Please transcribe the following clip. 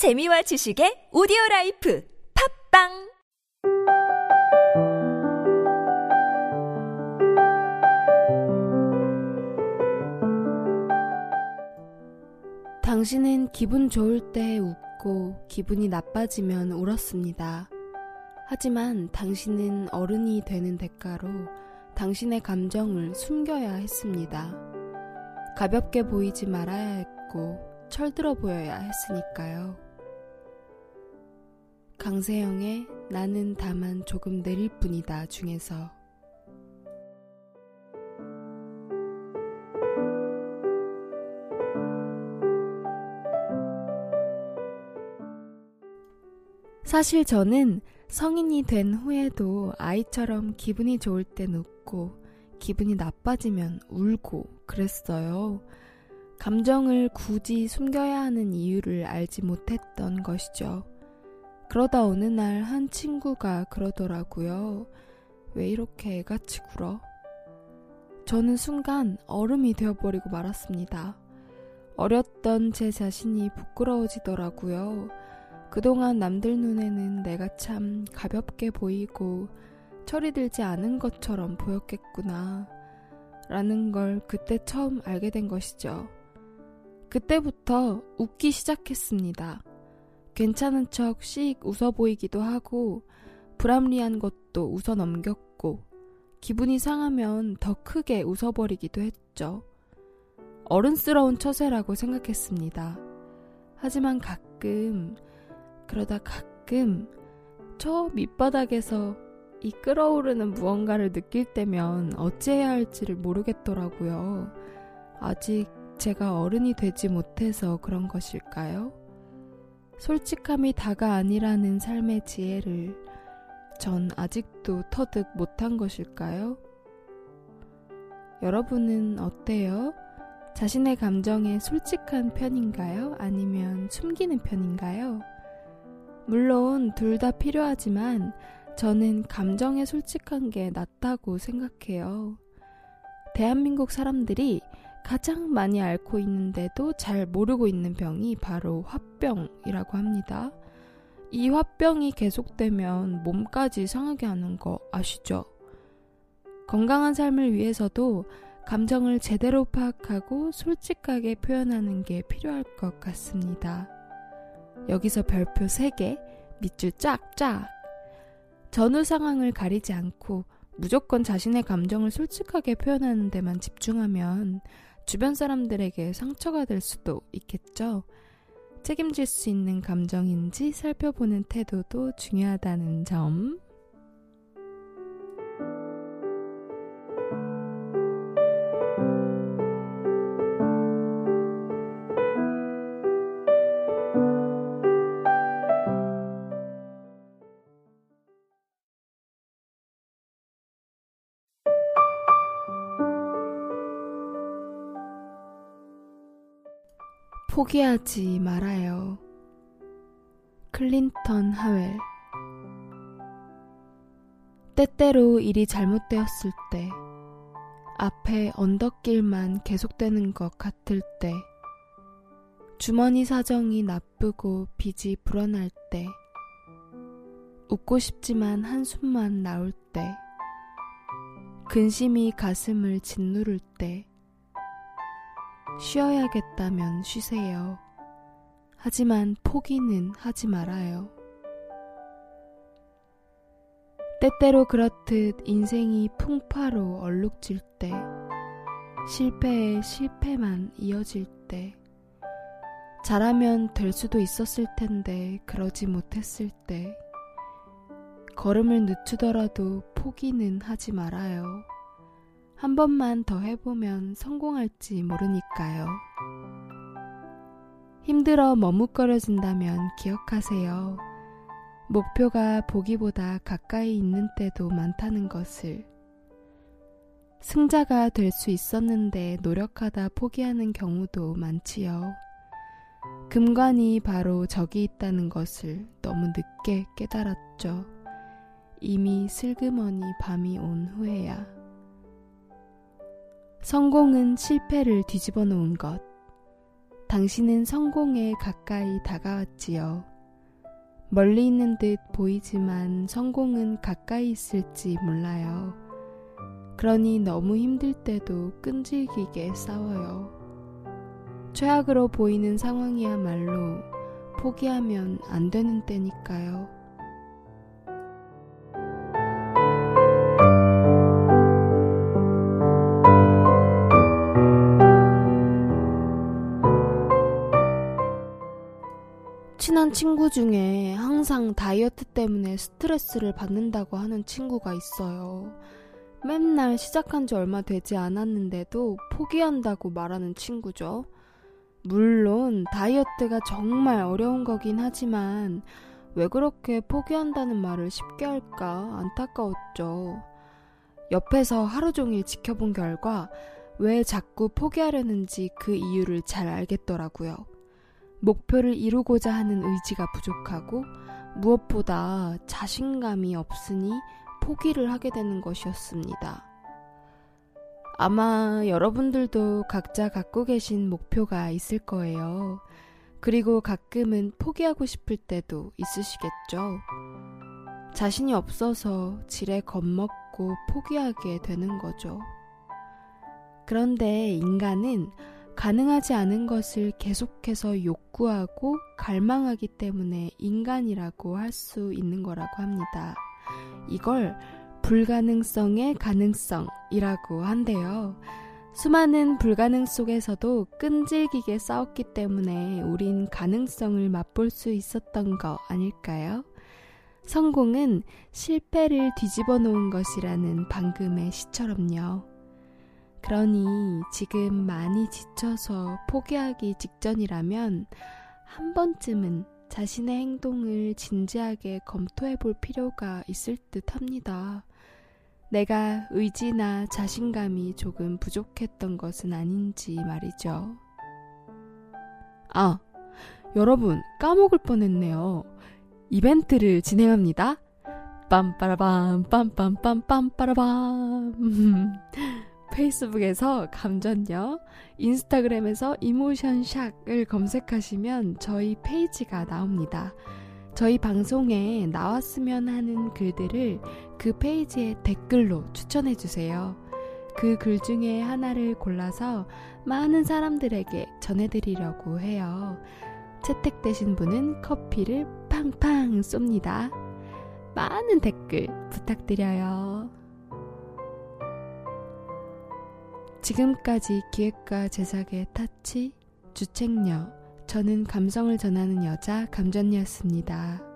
재미와 지식의 오디오 라이프 팟빵 당신은 기분 좋을 때 웃고 기분이 나빠지면 울었습니다. 하지만 당신은 어른이 되는 대가로 당신의 감정을 숨겨야 했습니다. 가볍게 보이지 말아야 했고 철들어 보여야 했으니까요. 강세영의 나는 다만 조금 내릴 뿐이다 중에서 사실 저는 성인이 된 후에도 아이처럼 기분이 좋을 땐 웃고 기분이 나빠지면 울고 그랬어요. 감정을 굳이 숨겨야 하는 이유를 알지 못했던 것이죠. 그러다 어느 날 한 친구가 그러더라고요. 왜 이렇게 애같이 굴어? 저는 순간 얼음이 되어버리고 말았습니다. 어렸던 제 자신이 부끄러워지더라고요. 그동안 남들 눈에는 내가 참 가볍게 보이고 철이 들지 않은 것처럼 보였겠구나. 라는 걸 그때 처음 알게 된 것이죠. 그때부터 웃기 시작했습니다. 괜찮은 척 씩 웃어 보이기도 하고, 불합리한 것도 웃어 넘겼고, 기분이 상하면 더 크게 웃어버리기도 했죠. 어른스러운 처세라고 생각했습니다. 하지만 가끔, 그러다 가끔, 저 밑바닥에서 이 끓어오르는 무언가를 느낄 때면 어찌해야 할지를 모르겠더라고요. 아직 제가 어른이 되지 못해서 그런 것일까요? 솔직함이 다가 아니라는 삶의 지혜를 전 아직도 터득 못한 것일까요? 여러분은 어때요? 자신의 감정에 솔직한 편인가요? 아니면 숨기는 편인가요? 물론 둘 다 필요하지만 저는 감정에 솔직한 게 낫다고 생각해요. 대한민국 사람들이 가장 많이 앓고 있는데도 잘 모르고 있는 병이 바로 화병이라고 합니다. 이 화병이 계속되면 몸까지 상하게 하는 거 아시죠? 건강한 삶을 위해서도 감정을 제대로 파악하고 솔직하게 표현하는 게 필요할 것 같습니다. 여기서 별표 3개, 밑줄 쫙쫙. 전후 상황을 가리지 않고 무조건 자신의 감정을 솔직하게 표현하는 데만 집중하면 주변 사람들에게 상처가 될 수도 있겠죠. 책임질 수 있는 감정인지 살펴보는 태도도 중요하다는 점. 포기하지 말아요. 클린턴 하웰 때때로 일이 잘못되었을 때, 앞에 언덕길만 계속되는 것 같을 때, 주머니 사정이 나쁘고 빚이 불어날 때, 웃고 싶지만 한숨만 나올 때, 근심이 가슴을 짓누를 때, 쉬어야겠다면 쉬세요. 하지만 포기는 하지 말아요. 때때로 그렇듯 인생이 풍파로 얼룩질 때, 실패에 실패만 이어질 때, 잘하면 될 수도 있었을 텐데 그러지 못했을 때, 걸음을 늦추더라도 포기는 하지 말아요. 한 번만 더 해보면 성공할지 모르니까요. 힘들어 머뭇거려진다면 기억하세요. 목표가 보기보다 가까이 있는 때도 많다는 것을. 승자가 될 수 있었는데 노력하다 포기하는 경우도 많지요. 금관이 바로 적이 있다는 것을 너무 늦게 깨달았죠. 이미 슬그머니 밤이 온 후에야. 성공은 실패를 뒤집어 놓은 것. 당신은 성공에 가까이 다가왔지요. 멀리 있는 듯 보이지만 성공은 가까이 있을지 몰라요. 그러니 너무 힘들 때도 끈질기게 싸워요. 최악으로 보이는 상황이야말로 포기하면 안 되는 때니까요. 친구 중에 항상 다이어트 때문에 스트레스를 받는다고 하는 친구가 있어요. 맨날 시작한 지 얼마 되지 않았는데도 포기한다고 말하는 친구죠. 물론 다이어트가 정말 어려운 거긴 하지만 왜 그렇게 포기한다는 말을 쉽게 할까 안타까웠죠. 옆에서 하루 종일 지켜본 결과 왜 자꾸 포기하려는지 그 이유를 잘 알겠더라고요. 목표를 이루고자 하는 의지가 부족하고 무엇보다 자신감이 없으니 포기를 하게 되는 것이었습니다. 아마 여러분들도 각자 갖고 계신 목표가 있을 거예요. 그리고 가끔은 포기하고 싶을 때도 있으시겠죠. 자신이 없어서 지레 겁먹고 포기하게 되는 거죠. 그런데 인간은 가능하지 않은 것을 계속해서 욕구하고 갈망하기 때문에 인간이라고 할 수 있는 거라고 합니다. 이걸 불가능성의 가능성이라고 한대요. 수많은 불가능 속에서도 끈질기게 싸웠기 때문에 우린 가능성을 맛볼 수 있었던 거 아닐까요? 성공은 실패를 뒤집어 놓은 것이라는 방금의 시처럼요. 그러니 지금 많이 지쳐서 포기하기 직전이라면 한 번쯤은 자신의 행동을 진지하게 검토해 볼 필요가 있을 듯 합니다. 내가 의지나 자신감이 조금 부족했던 것은 아닌지 말이죠. 아, 여러분, 까먹을 뻔했네요. 이벤트를 진행합니다. 빰빠라밤, 빰빰빰빰, 빠라밤. 페이스북에서 감전요, 인스타그램에서 이모션샥을 검색하시면 저희 페이지가 나옵니다. 저희 방송에 나왔으면 하는 글들을 그 페이지에 댓글로 추천해 주세요. 그 글 중에 하나를 골라서 많은 사람들에게 전해드리려고 해요. 채택되신 분은 커피를 팡팡 쏩니다. 많은 댓글 부탁드려요. 지금까지 기획과 제작의 타치, 주책녀, 저는 감성을 전하는 여자 감전이었습니다.